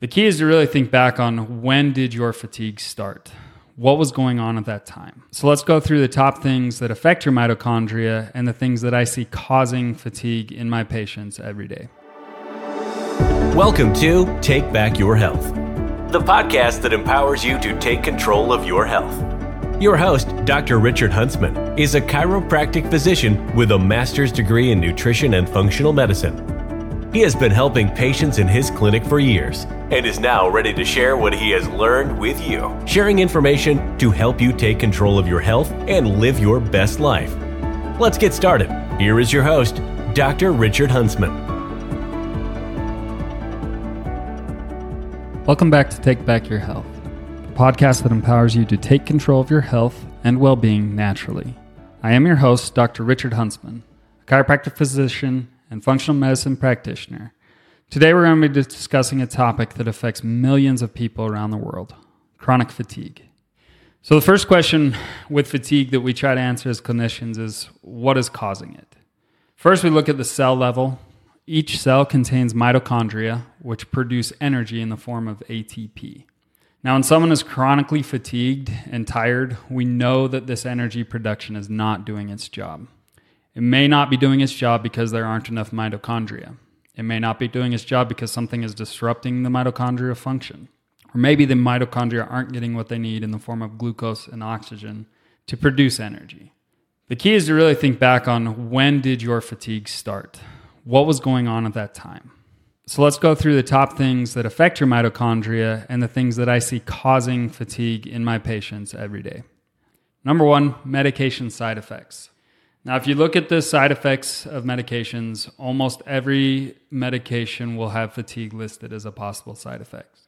The key is to really think back on when did your fatigue start? What was going on at that time? So let's go through the top things that affect your mitochondria and the things that I see causing fatigue in my patients every day. Welcome to Take Back Your Health, the podcast that empowers you to take control of your health. Your host, Dr. Richard Huntsman, is a chiropractic physician with a master's degree in nutrition and functional medicine. He has been helping patients in his clinic for years and is now ready to share what he has learned with you, sharing information to help you take control of your health and live your best life. Let's get started. Here is your host, Dr. Richard Huntsman. Welcome back to Take Back Your Health, a podcast that empowers you to take control of your health and well being naturally. I am your host, Dr. Richard Huntsman, a chiropractic physician and functional medicine practitioner. Today, we're going to be discussing a topic that affects millions of people around the world chronic fatigue. So, the first question with fatigue that we try to answer as clinicians is what is causing it? First, we look at the cell level. Each cell contains mitochondria, which produce energy in the form of ATP. Now, when someone is chronically fatigued and tired, we know that this energy production is not doing its job. It may not be doing its job because there aren't enough mitochondria. It may not be doing its job because something is disrupting the mitochondria function. Or maybe the mitochondria aren't getting what they need in the form of glucose and oxygen to produce energy. The key is to really think back on when did your fatigue start? What was going on at that time? So let's go through the top things that affect your mitochondria and the things that I see causing fatigue in my patients every day. Number one, medication side effects. Now, if you look at the side effects of medications, almost every medication will have fatigue listed as a possible side effect.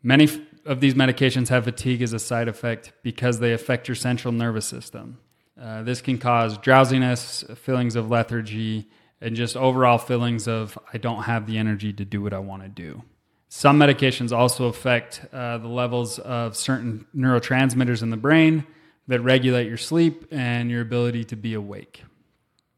Many of these medications have fatigue as a side effect because they affect your central nervous system. Uh, this can cause drowsiness, feelings of lethargy, and just overall feelings of I don't have the energy to do what I want to do. Some medications also affect uh, the levels of certain neurotransmitters in the brain, that regulate your sleep and your ability to be awake.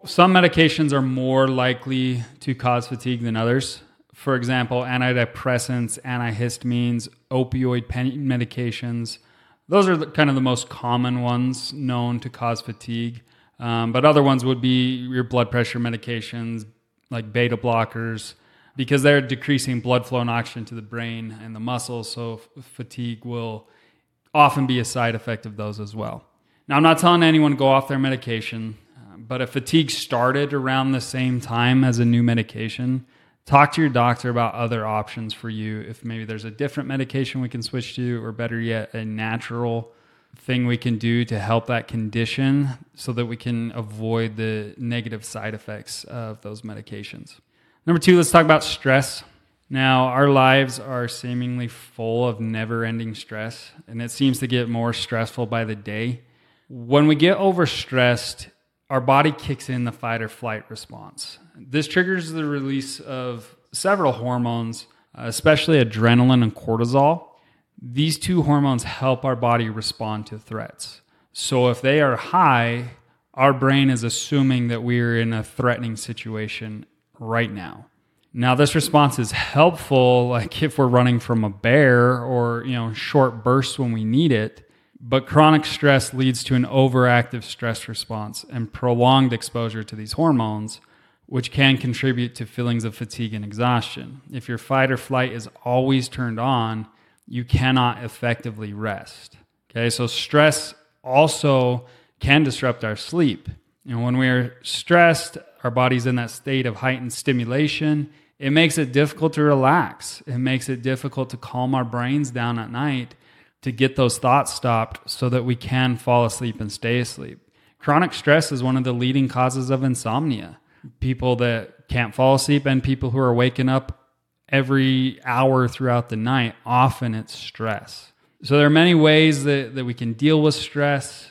Some medications are more likely to cause fatigue than others. For example, antidepressants, antihistamines, opioid pain medications. Those are the, kind of the most common ones known to cause fatigue. Um, but other ones would be your blood pressure medications, like beta blockers, because they're decreasing blood flow and oxygen to the brain and the muscles. So f- fatigue will often be a side effect of those as well. Now, I'm not telling anyone to go off their medication, uh, but if fatigue started around the same time as a new medication, talk to your doctor about other options for you. If maybe there's a different medication we can switch to, or better yet, a natural thing we can do to help that condition so that we can avoid the negative side effects of those medications. Number two, let's talk about stress. Now, our lives are seemingly full of never ending stress, and it seems to get more stressful by the day. When we get overstressed, our body kicks in the fight or flight response. This triggers the release of several hormones, especially adrenaline and cortisol. These two hormones help our body respond to threats. So if they are high, our brain is assuming that we're in a threatening situation right now. Now, this response is helpful, like if we're running from a bear or, you know, short bursts when we need it. But chronic stress leads to an overactive stress response and prolonged exposure to these hormones, which can contribute to feelings of fatigue and exhaustion. If your fight or flight is always turned on, you cannot effectively rest. Okay, so stress also can disrupt our sleep. And when we're stressed, our body's in that state of heightened stimulation it makes it difficult to relax. It makes it difficult to calm our brains down at night to get those thoughts stopped so that we can fall asleep and stay asleep. Chronic stress is one of the leading causes of insomnia. People that can't fall asleep and people who are waking up every hour throughout the night, often it's stress. So there are many ways that, that we can deal with stress.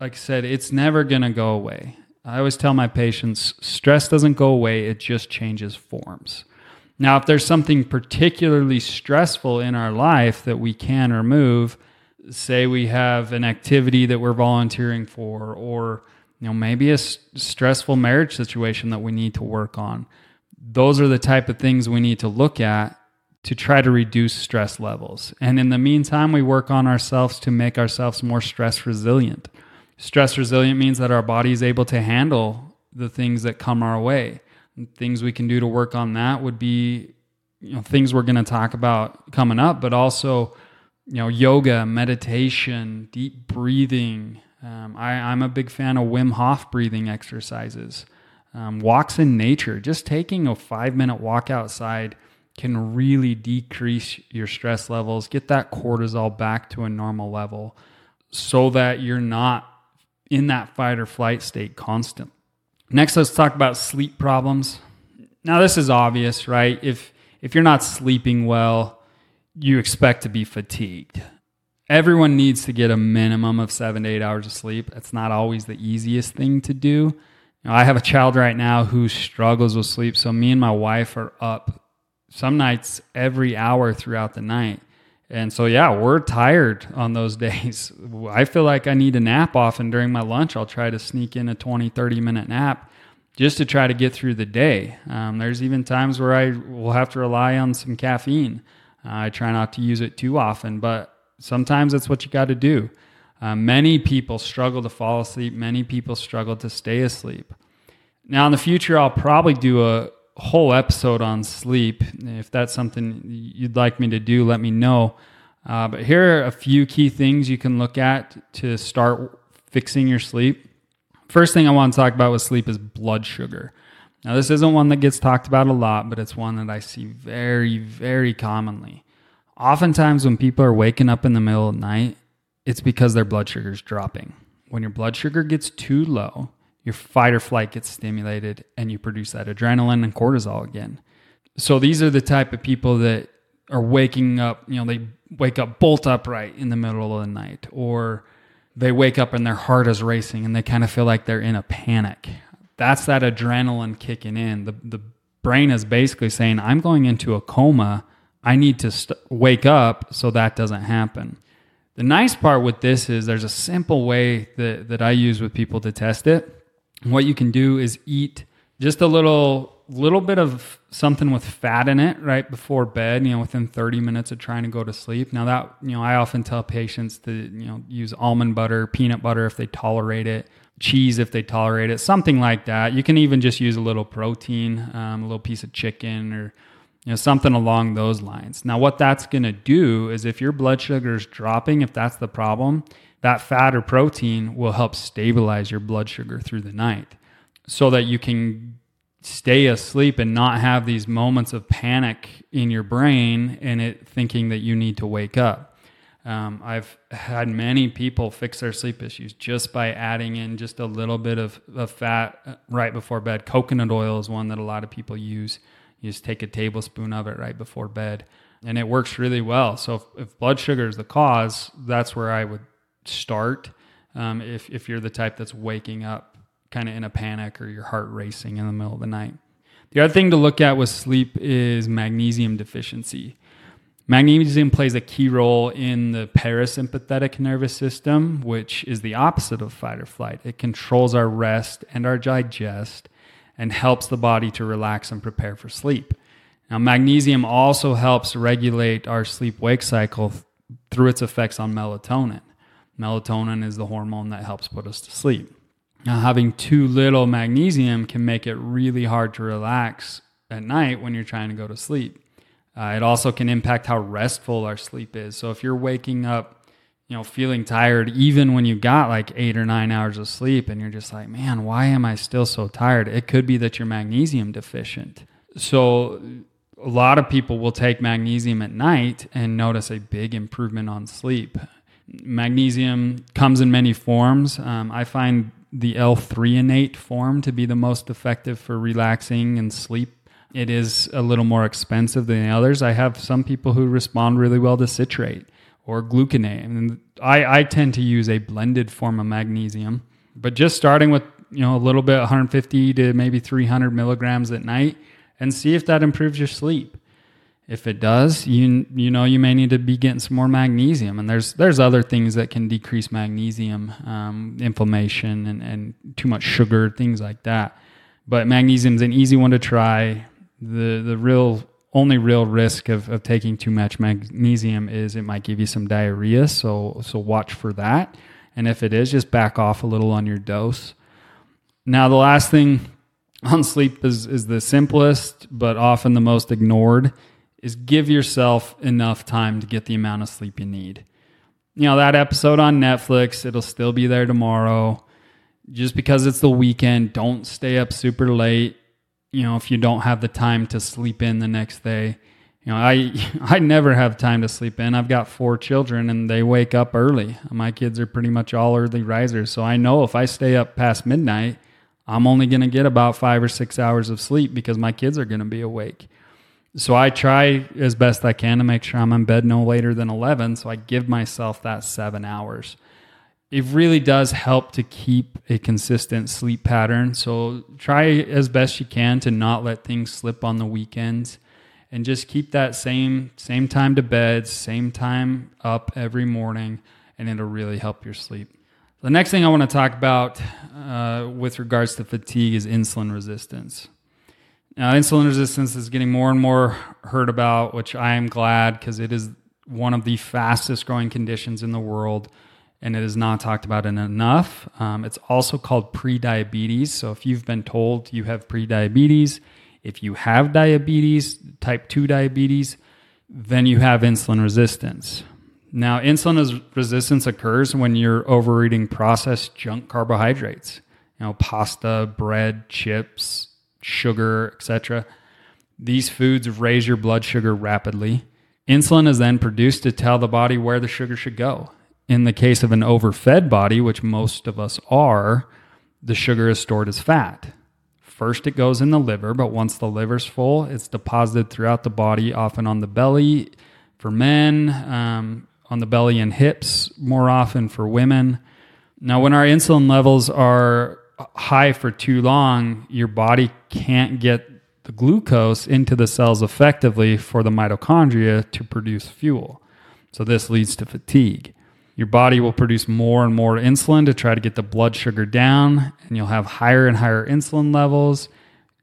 Like I said, it's never going to go away. I always tell my patients stress doesn't go away, it just changes forms. Now, if there's something particularly stressful in our life that we can remove, say we have an activity that we're volunteering for, or you know maybe a s- stressful marriage situation that we need to work on. Those are the type of things we need to look at to try to reduce stress levels. And in the meantime, we work on ourselves to make ourselves more stress resilient. Stress resilient means that our body is able to handle the things that come our way. Things we can do to work on that would be you know things we're going to talk about coming up, but also you know yoga, meditation, deep breathing. Um, I, I'm a big fan of Wim Hof breathing exercises. Um, walks in nature, just taking a five minute walk outside can really decrease your stress levels, get that cortisol back to a normal level so that you're not in that fight or flight state constant. Next, let's talk about sleep problems. Now, this is obvious, right? If if you're not sleeping well, you expect to be fatigued. Everyone needs to get a minimum of seven to eight hours of sleep. That's not always the easiest thing to do. You know, I have a child right now who struggles with sleep, so me and my wife are up some nights every hour throughout the night. And so, yeah, we're tired on those days. I feel like I need a nap often during my lunch. I'll try to sneak in a 20, 30 minute nap just to try to get through the day. Um, there's even times where I will have to rely on some caffeine. Uh, I try not to use it too often, but sometimes that's what you got to do. Uh, many people struggle to fall asleep, many people struggle to stay asleep. Now, in the future, I'll probably do a, whole episode on sleep. If that's something you'd like me to do, let me know. Uh, but here are a few key things you can look at to start fixing your sleep. First thing I want to talk about with sleep is blood sugar. Now, this isn't one that gets talked about a lot, but it's one that I see very, very commonly. Oftentimes, when people are waking up in the middle of the night, it's because their blood sugar is dropping. When your blood sugar gets too low, your fight or flight gets stimulated and you produce that adrenaline and cortisol again. So these are the type of people that are waking up, you know, they wake up bolt upright in the middle of the night or they wake up and their heart is racing and they kind of feel like they're in a panic. That's that adrenaline kicking in. The the brain is basically saying, "I'm going into a coma. I need to st- wake up so that doesn't happen." The nice part with this is there's a simple way that, that I use with people to test it what you can do is eat just a little little bit of something with fat in it right before bed you know within 30 minutes of trying to go to sleep. Now that you know i often tell patients to you know use almond butter peanut butter if they tolerate it cheese if they tolerate it something like that. You can even just use a little protein um, a little piece of chicken or you know something along those lines. Now what that's going to do is if your blood sugar is dropping if that's the problem that fat or protein will help stabilize your blood sugar through the night so that you can stay asleep and not have these moments of panic in your brain and it thinking that you need to wake up. Um, I've had many people fix their sleep issues just by adding in just a little bit of, of fat uh, right before bed. Coconut oil is one that a lot of people use. You just take a tablespoon of it right before bed, and it works really well. So if, if blood sugar is the cause, that's where I would start um, if, if you're the type that's waking up kind of in a panic or your heart racing in the middle of the night. The other thing to look at with sleep is magnesium deficiency. Magnesium plays a key role in the parasympathetic nervous system, which is the opposite of fight or flight. It controls our rest and our digest and helps the body to relax and prepare for sleep. Now, magnesium also helps regulate our sleep wake cycle through its effects on melatonin. Melatonin is the hormone that helps put us to sleep. Now, having too little magnesium can make it really hard to relax at night when you're trying to go to sleep. Uh, it also can impact how restful our sleep is. So if you're waking up, you know, feeling tired, even when you got like eight or nine hours of sleep, and you're just like, man, why am I still so tired? It could be that you're magnesium deficient. So a lot of people will take magnesium at night and notice a big improvement on sleep. Magnesium comes in many forms. Um, I find the L-threonate form to be the most effective for relaxing and sleep. It is a little more expensive than the others. I have some people who respond really well to citrate or gluconate. And I, I tend to use a blended form of magnesium, but just starting with you know a little bit, 150 to maybe 300 milligrams at night, and see if that improves your sleep. If it does, you you know you may need to be getting some more magnesium, and there's there's other things that can decrease magnesium, um, inflammation, and, and too much sugar, things like that. But magnesium is an easy one to try. the The real only real risk of, of taking too much magnesium is it might give you some diarrhea. So so watch for that. And if it is, just back off a little on your dose. Now the last thing on sleep is is the simplest but often the most ignored is give yourself enough time to get the amount of sleep you need. You know, that episode on Netflix, it'll still be there tomorrow. Just because it's the weekend, don't stay up super late you know, if you don't have the time to sleep in the next day. You know, I I never have time to sleep in. I've got four children and they wake up early. My kids are pretty much all early risers. So I know if I stay up past midnight, I'm only going to get about 5 or 6 hours of sleep because my kids are going to be awake. So I try as best I can to make sure I'm in bed no later than 11, so I give myself that 7 hours it really does help to keep a consistent sleep pattern. So try as best you can to not let things slip on the weekends and just keep that same same time to bed, same time up every morning and it'll really help your sleep. The next thing I want to talk about uh, with regards to fatigue is insulin resistance. Now, insulin resistance is getting more and more heard about, which I am glad because it is one of the fastest growing conditions in the world and it is not talked about enough. Um, it's also called prediabetes. So if you've been told you have prediabetes, if you have diabetes, type 2 diabetes, then you have insulin resistance. Now, insulin resistance occurs when you're overeating processed junk carbohydrates, you know, pasta, bread, chips, sugar, etc. These foods raise your blood sugar rapidly. Insulin is then produced to tell the body where the sugar should go in the case of an overfed body, which most of us are, the sugar is stored as fat. First, it goes in the liver, but once the liver's full, it's deposited throughout the body, often on the belly for men, um, on the belly and hips, more often for women. Now, when our insulin levels are high for too long, your body can't get the glucose into the cells effectively for the mitochondria to produce fuel. So, this leads to fatigue. Your body will produce more and more insulin to try to get the blood sugar down, and you'll have higher and higher insulin levels.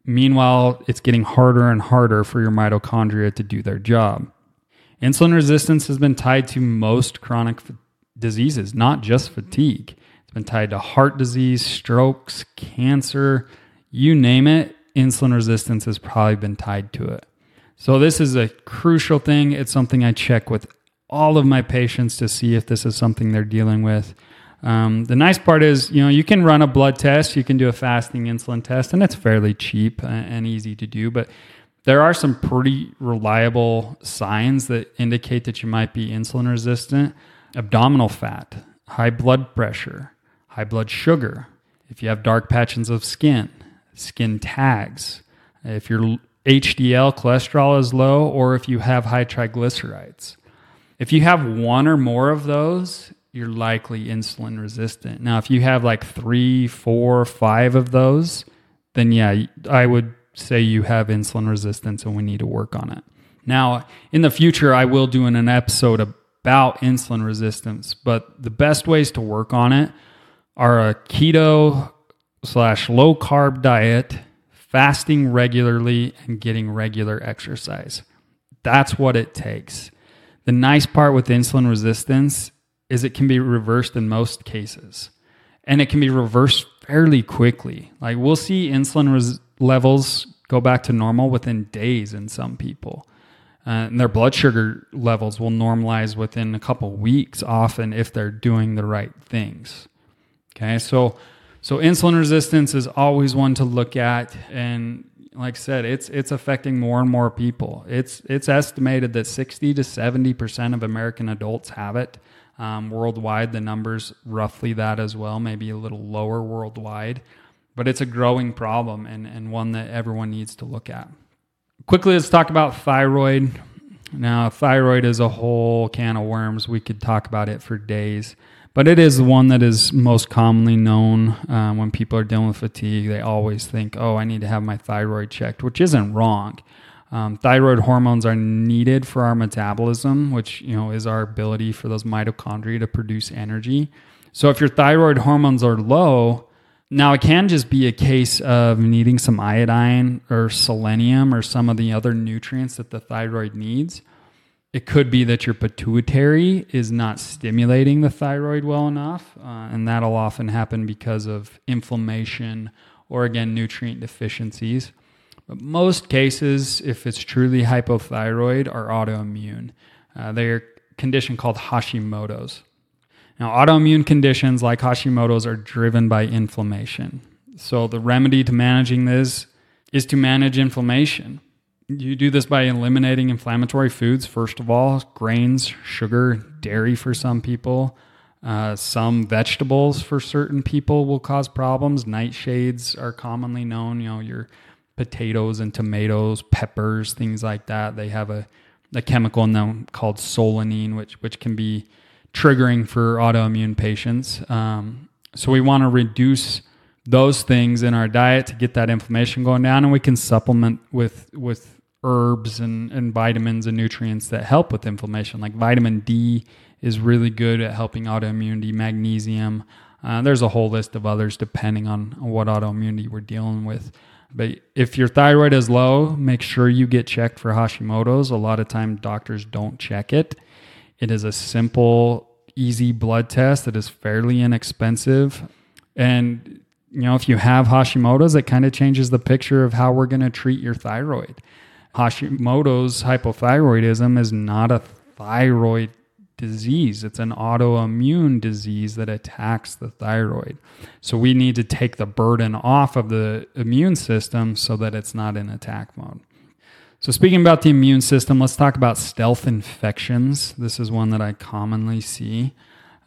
Meanwhile, it's getting harder and harder for your mitochondria to do their job. Insulin resistance has been tied to most chronic f- diseases, not just fatigue. It's been tied to heart disease, strokes, cancer, you name it, insulin resistance has probably been tied to it. So, this is a crucial thing. It's something I check with all of my patients to see if this is something they're dealing with. Um, the nice part is, you know, you can run a blood test, you can do a fasting insulin test, and it's fairly cheap and easy to do. But there are some pretty reliable signs that indicate that you might be insulin resistant abdominal fat, high blood pressure, high blood sugar, if you have dark patches of skin, skin tags, if your HDL cholesterol is low, or if you have high triglycerides. If you have one or more of those, you're likely insulin resistant. Now, if you have like three, four, five of those, then yeah, I would say you have insulin resistance and we need to work on it. Now, in the future, I will do an episode about insulin resistance, but the best ways to work on it are a keto slash low carb diet, fasting regularly, and getting regular exercise. That's what it takes. The nice part with insulin resistance is it can be reversed in most cases. And it can be reversed fairly quickly. Like we'll see insulin res- levels go back to normal within days in some people. Uh, and their blood sugar levels will normalize within a couple weeks often if they're doing the right things. Okay? So so insulin resistance is always one to look at and like I said, it's it's affecting more and more people. It's it's estimated that sixty to seventy percent of American adults have it. Um, worldwide, the numbers roughly that as well, maybe a little lower worldwide, but it's a growing problem and, and one that everyone needs to look at. Quickly, let's talk about thyroid. Now, thyroid is a whole can of worms. We could talk about it for days but it is the one that is most commonly known uh, when people are dealing with fatigue. They always think, oh, I need to have my thyroid checked, which isn't wrong. Um, thyroid hormones are needed for our metabolism, which you know is our ability for those mitochondria to produce energy. So if your thyroid hormones are low, Now, it can just be a case of needing some iodine or selenium or some of the other nutrients that the thyroid needs. It could be that your pituitary is not stimulating the thyroid well enough, uh, and that'll often happen because of inflammation or, again, nutrient deficiencies. But most cases, if it's truly hypothyroid, are autoimmune. Uh, they're a condition called Hashimoto's. Now, autoimmune conditions like Hashimoto's are driven by inflammation. So, the remedy to managing this is to manage inflammation. You do this by eliminating inflammatory foods, first of all, grains, sugar, dairy for some people. Uh, some vegetables for certain people will cause problems. Nightshades are commonly known. You know, your potatoes and tomatoes, peppers, things like that. They have a, a chemical in them called solanine, which which can be triggering for autoimmune patients. Um, so we want to reduce those things in our diet to get that inflammation going down, and we can supplement with with herbs and, and vitamins and nutrients that help with inflammation. Like vitamin D is really good at helping autoimmunity. Magnesium. Uh, there's a whole list of others depending on what autoimmunity we're dealing with. But if your thyroid is low, make sure you get checked for Hashimoto's. A lot of time doctors don't check it. It is a simple, easy blood test that is fairly inexpensive. And, you know, if you have Hashimoto's, it kind of changes the picture of how we're going to treat your thyroid. Hashimoto's hypothyroidism is not a thyroid disease. It's an autoimmune disease that attacks the thyroid. So we need to take the burden off of the immune system so that it's not in attack mode. So, speaking about the immune system, let's talk about stealth infections. This is one that I commonly see.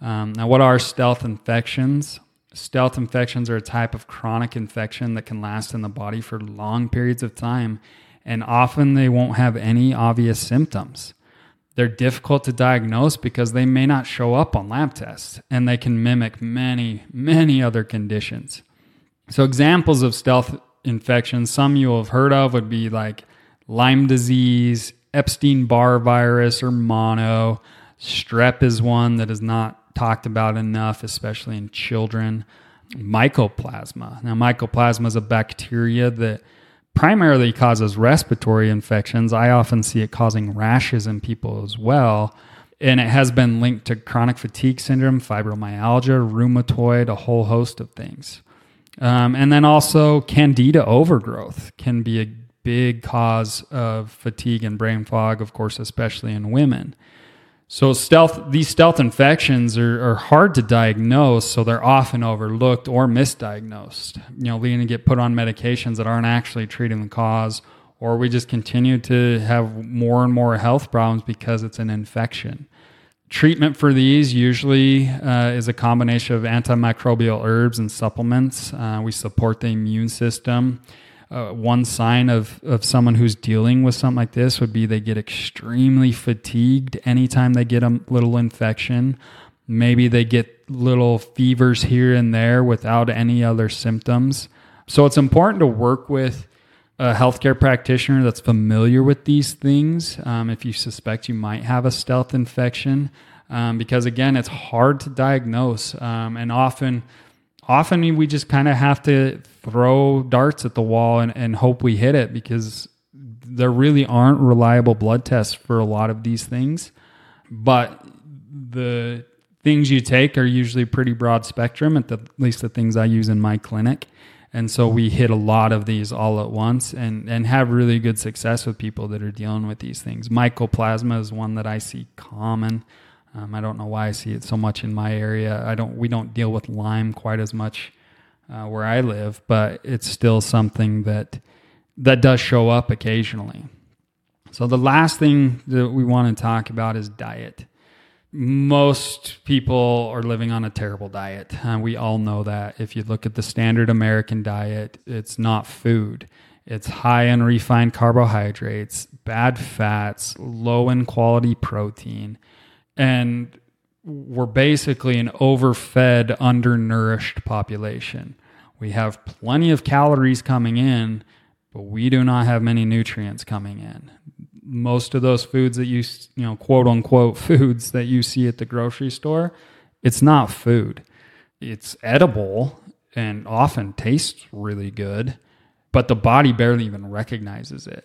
Um, now, what are stealth infections? Stealth infections are a type of chronic infection that can last in the body for long periods of time, and often they won't have any obvious symptoms. They're difficult to diagnose because they may not show up on lab tests, and they can mimic many, many other conditions. So, examples of stealth infections, some you will have heard of, would be like Lyme disease, Epstein Barr virus, or mono. Strep is one that is not talked about enough, especially in children. Mycoplasma. Now, mycoplasma is a bacteria that primarily causes respiratory infections. I often see it causing rashes in people as well. And it has been linked to chronic fatigue syndrome, fibromyalgia, rheumatoid, a whole host of things. Um, and then also, candida overgrowth can be a big cause of fatigue and brain fog, of course, especially in women. So stealth, these stealth infections are, are, hard to diagnose, so they're often overlooked or misdiagnosed. You know, leading to get put on medications that aren't actually treating the cause, or we just continue to have more and more health problems because it's an infection. Treatment for these usually uh, is a combination of antimicrobial herbs and supplements. Uh, we support the immune system uh, one sign of, of someone who's dealing with something like this would be they get extremely fatigued anytime they get a little infection. Maybe they get little fevers here and there without any other symptoms. So it's important to work with a healthcare practitioner that's familiar with these things um, if you suspect you might have a stealth infection. Um, because again, it's hard to diagnose. Um, and often, often we just kind of have to throw darts at the wall and, and hope we hit it because there really aren't reliable blood tests for a lot of these things. But the things you take are usually pretty broad spectrum, at, the, at least the things I use in my clinic. And so we hit a lot of these all at once and, and have really good success with people that are dealing with these things. Mycoplasma is one that I see common. Um, I don't know why I see it so much in my area. I don't. We don't deal with Lyme quite as much uh, where I live, but it's still something that that does show up occasionally. So the last thing that we want to talk about is diet. Most people are living on a terrible diet. Uh, we all know that. If you look at the standard American diet, it's not food. It's high in refined carbohydrates, bad fats, low in quality protein and we're basically an overfed, undernourished population. We have plenty of calories coming in, but we do not have many nutrients coming in. Most of those foods that you, you know, quote unquote foods that you see at the grocery store, it's not food. It's edible and often tastes really good, but the body barely even recognizes it.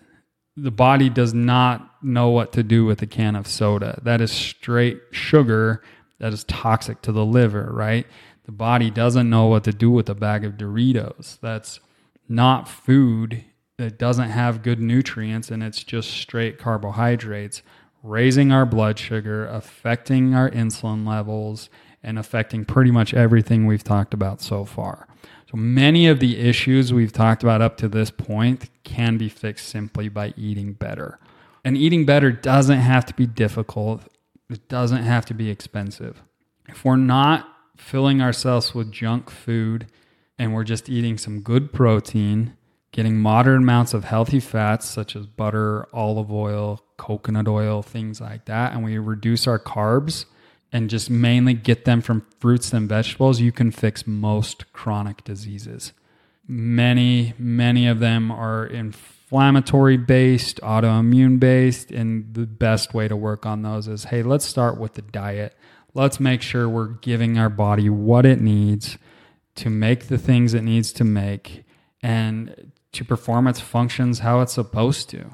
The body does not know what to do with a can of soda. That is straight sugar that is toxic to the liver, right? The body doesn't know what to do with a bag of Doritos. That's not food. It doesn't have good nutrients and it's just straight carbohydrates, raising our blood sugar, affecting our insulin levels, and affecting pretty much everything we've talked about so far. So many of the issues we've talked about up to this point can be fixed simply by eating better. And eating better doesn't have to be difficult, it doesn't have to be expensive. If we're not filling ourselves with junk food and we're just eating some good protein, getting moderate amounts of healthy fats such as butter, olive oil, coconut oil, things like that, and we reduce our carbs and just mainly get them from fruits and vegetables, you can fix most chronic diseases. Many, many of them are inflammatory based, autoimmune based, and the best way to work on those is hey, let's start with the diet. Let's make sure we're giving our body what it needs to make the things it needs to make and to perform its functions how it's supposed to.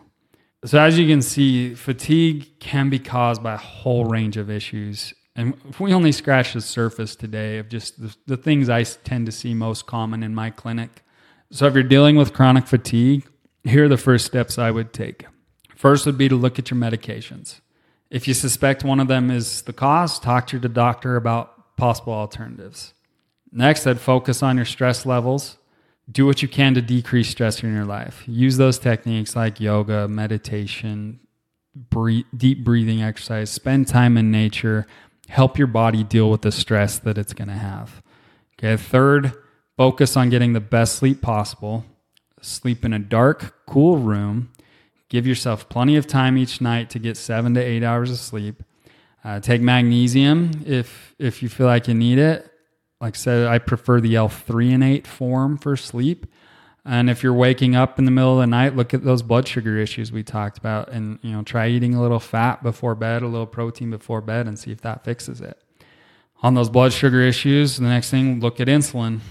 So, as you can see, fatigue can be caused by a whole range of issues. And we only scratch the surface today of just the, the things I tend to see most common in my clinic. So, if you're dealing with chronic fatigue, here are the first steps I would take. First would be to look at your medications. If you suspect one of them is the cause, talk to your doctor about possible alternatives. Next, I'd focus on your stress levels. Do what you can to decrease stress in your life. Use those techniques like yoga, meditation, breathe, deep breathing exercise, spend time in nature, help your body deal with the stress that it's going to have. Okay, third, focus on getting the best sleep possible. Sleep in a dark, cool room. Give yourself plenty of time each night to get seven to eight hours of sleep. Uh, take magnesium if if you feel like you need it. Like I said, I prefer the L-threonate form for sleep. And if you're waking up in the middle of the night, look at those blood sugar issues we talked about and you know, try eating a little fat before bed, a little protein before bed and see if that fixes it. On those blood sugar issues, the next thing, look at insulin.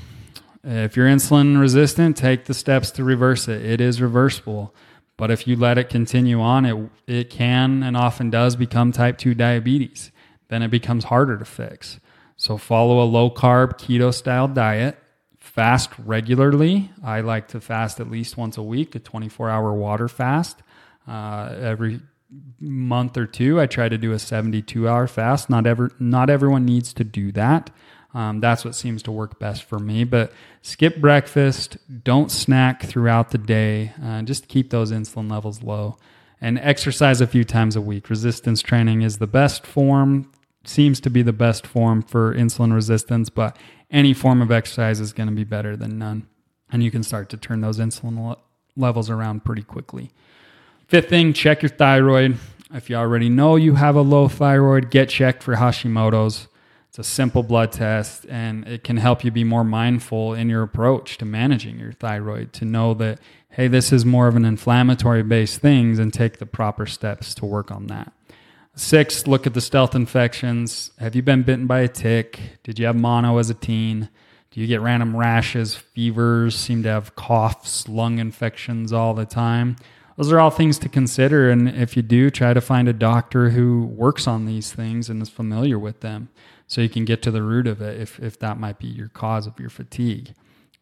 If you're insulin resistant, take the steps to reverse it. It is reversible. But if you let it continue on, it it can and often does become type 2 diabetes. Then it becomes harder to fix. So follow a low carb keto style diet. Fast regularly. I like to fast at least once a week, a 24 hour water fast. Uh, every month or two, I try to do a 72 hour fast. Not ever, not everyone needs to do that. Um, that's what seems to work best for me. But skip breakfast, don't snack throughout the day. Uh, just keep those insulin levels low. And exercise a few times a week. Resistance training is the best form seems to be the best form for insulin resistance, but any form of exercise is going to be better than none. And you can start to turn those insulin levels around pretty quickly. Fifth thing, check your thyroid. If you already know you have a low thyroid, get checked for Hashimoto's. It's a simple blood test and it can help you be more mindful in your approach to managing your thyroid to know that, hey, this is more of an inflammatory based thing and take the proper steps to work on that. Six, look at the stealth infections. Have you been bitten by a tick? Did you have mono as a teen? Do you get random rashes, fevers, seem to have coughs, lung infections all the time? Those are all things to consider. And if you do, try to find a doctor who works on these things and is familiar with them so you can get to the root of it if, if that might be your cause of your fatigue.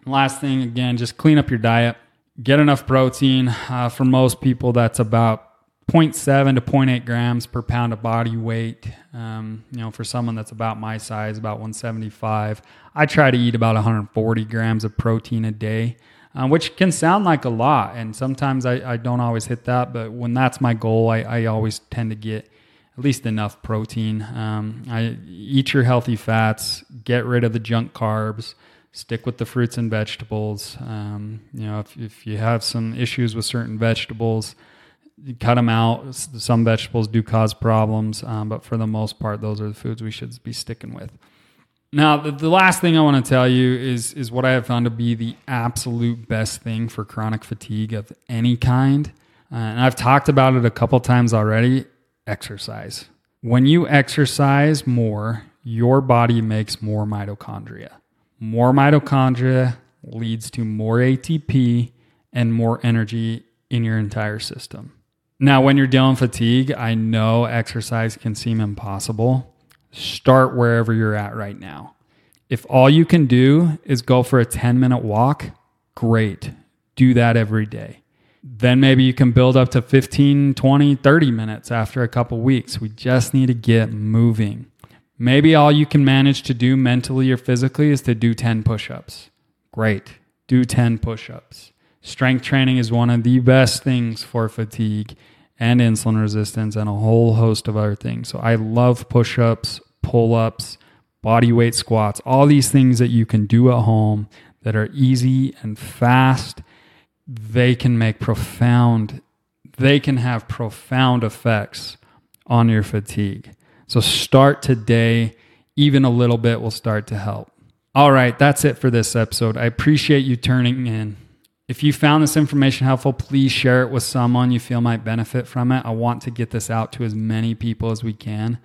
Last thing, again, just clean up your diet. Get enough protein. Uh, for most people, that's about 0.7 to 0.8 grams per pound of body weight. Um, you know, for someone that's about my size, about 175, I try to eat about 140 grams of protein a day, uh, which can sound like a lot. And sometimes I, I, don't always hit that, but when that's my goal, I, I always tend to get at least enough protein. Um, I eat your healthy fats, get rid of the junk carbs, stick with the fruits and vegetables. Um, you know, if, if you have some issues with certain vegetables, cut them out. Some vegetables do cause problems, um, but for the most part, those are the foods we should be sticking with. Now, the, the, last thing I want to tell you is is what I have found to be the absolute best thing for chronic fatigue of any kind, uh, and I've talked about it a couple times already. Exercise. When you exercise more, your body makes more mitochondria. More mitochondria leads to more ATP and more energy in your entire system. Now, when you're dealing with fatigue, I know exercise can seem impossible. Start wherever you're at right now. If all you can do is go for a 10 minute walk, great. Do that every day. Then maybe you can build up to 15, 20, 30 minutes after a couple weeks. We just need to get moving. Maybe all you can manage to do mentally or physically is to do 10 push ups. Great. Do 10 push ups. Strength training is one of the best things for fatigue and insulin resistance and a whole host of other things. So I love push ups, pull ups, body weight squats, all these things that you can do at home that are easy and fast. They can make profound, they can have profound effects on your fatigue. So start today. Even a little bit will start to help. All right, that's it for this episode. I appreciate you turning in. If you found this information helpful, please share it with someone you feel might benefit from it. I want to get this out to as many people as we can.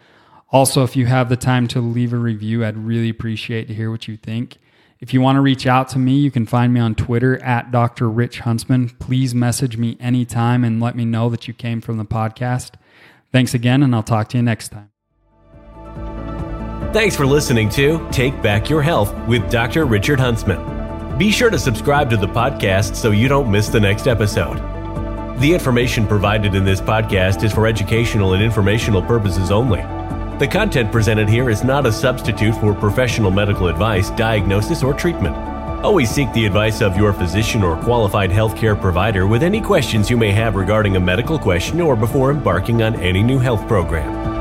Also, if you have the time to leave a review, I'd really appreciate to hear what you think. If you want to reach out to me, you can find me on Twitter at Dr. Rich Huntsman. Please message me anytime and let me know that you came from the podcast. Thanks again, and I'll talk to you next time. Thanks for listening to Take Back Your Health with Dr. Richard Huntsman. Be sure to subscribe to the podcast so you don't miss the next episode. The information provided in this podcast is for educational and informational purposes only. The content presented here is not a substitute for professional medical advice, diagnosis, or treatment. Always seek the advice of your physician or qualified healthcare provider with any questions you may have regarding a medical question or before embarking on any new health program.